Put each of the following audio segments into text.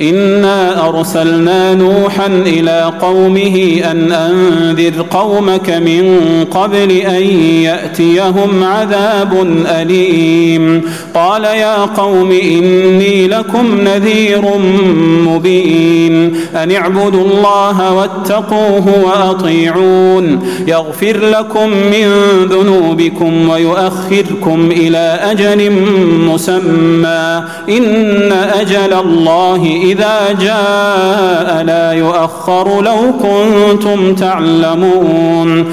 انا ارسلنا نوحا إلى قومه ان انذر قومك من قبل ان ياتيهم عذاب اليم قال يا قوم اني لكم نذير مبين ان اعبدوا الله واتقوه واطيعون يغفر لكم من ذنوبكم ويؤخركم إلى أجل مسمى ان أجل الله إذا جاء لا يؤخر لو كنتم تعلمون.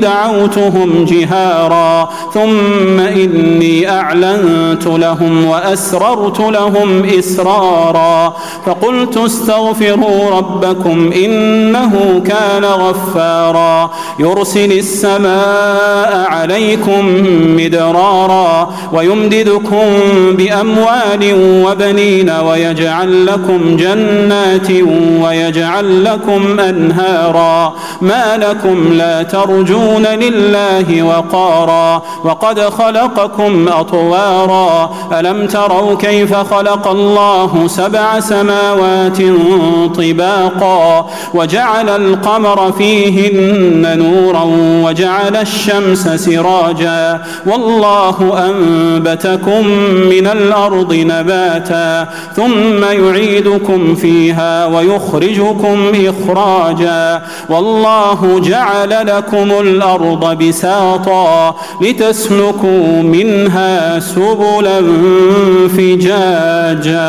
دعوتهم جهارا. ثم إني أعلنت لهم وأسررت لهم إسرارا. فقلت استغفروا ربكم إنه كان غفارا. يرسل السماء عليكم مدرارا ويمددكم بأموال وبنين ويجعل لكم جنات ويجعل لكم أنهارا. ما لكم لا ترجون لله وقارا وقد خلقكم أطوارا ألم تروا كيف خلق الله سبع سماوات طباقا وجعل القمر فيهن نورا وجعل الشمس سراجا والله أنبتكم من الأرض نباتا ثم يعيدكم فيها ويخرجكم إخراجا والله جعل لكم بساطا لتسلكوا منها سبلا فجاجا.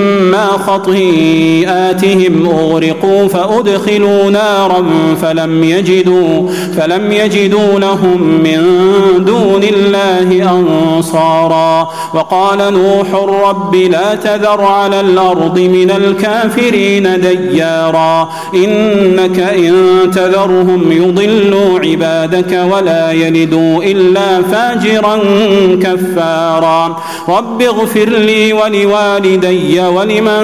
مما خطيئاتهم أغرقوا فأدخلوا نارا فلم يجدوا فلم يجدوا لهم من دون الله أنصارا. وقال نوح رب لا تذر على الأرض من الكافرين ديارا إنك إن تذرهم يضلوا عبادك ولا يلدوا إلا فاجرا كفارا. رب اغفر لي ولوالدي ولمن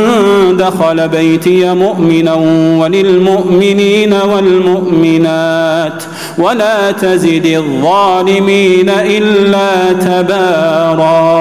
دخل بيتي مؤمنا وللمؤمنين والمؤمنات ولا تزد الظالمين إلا تبارا.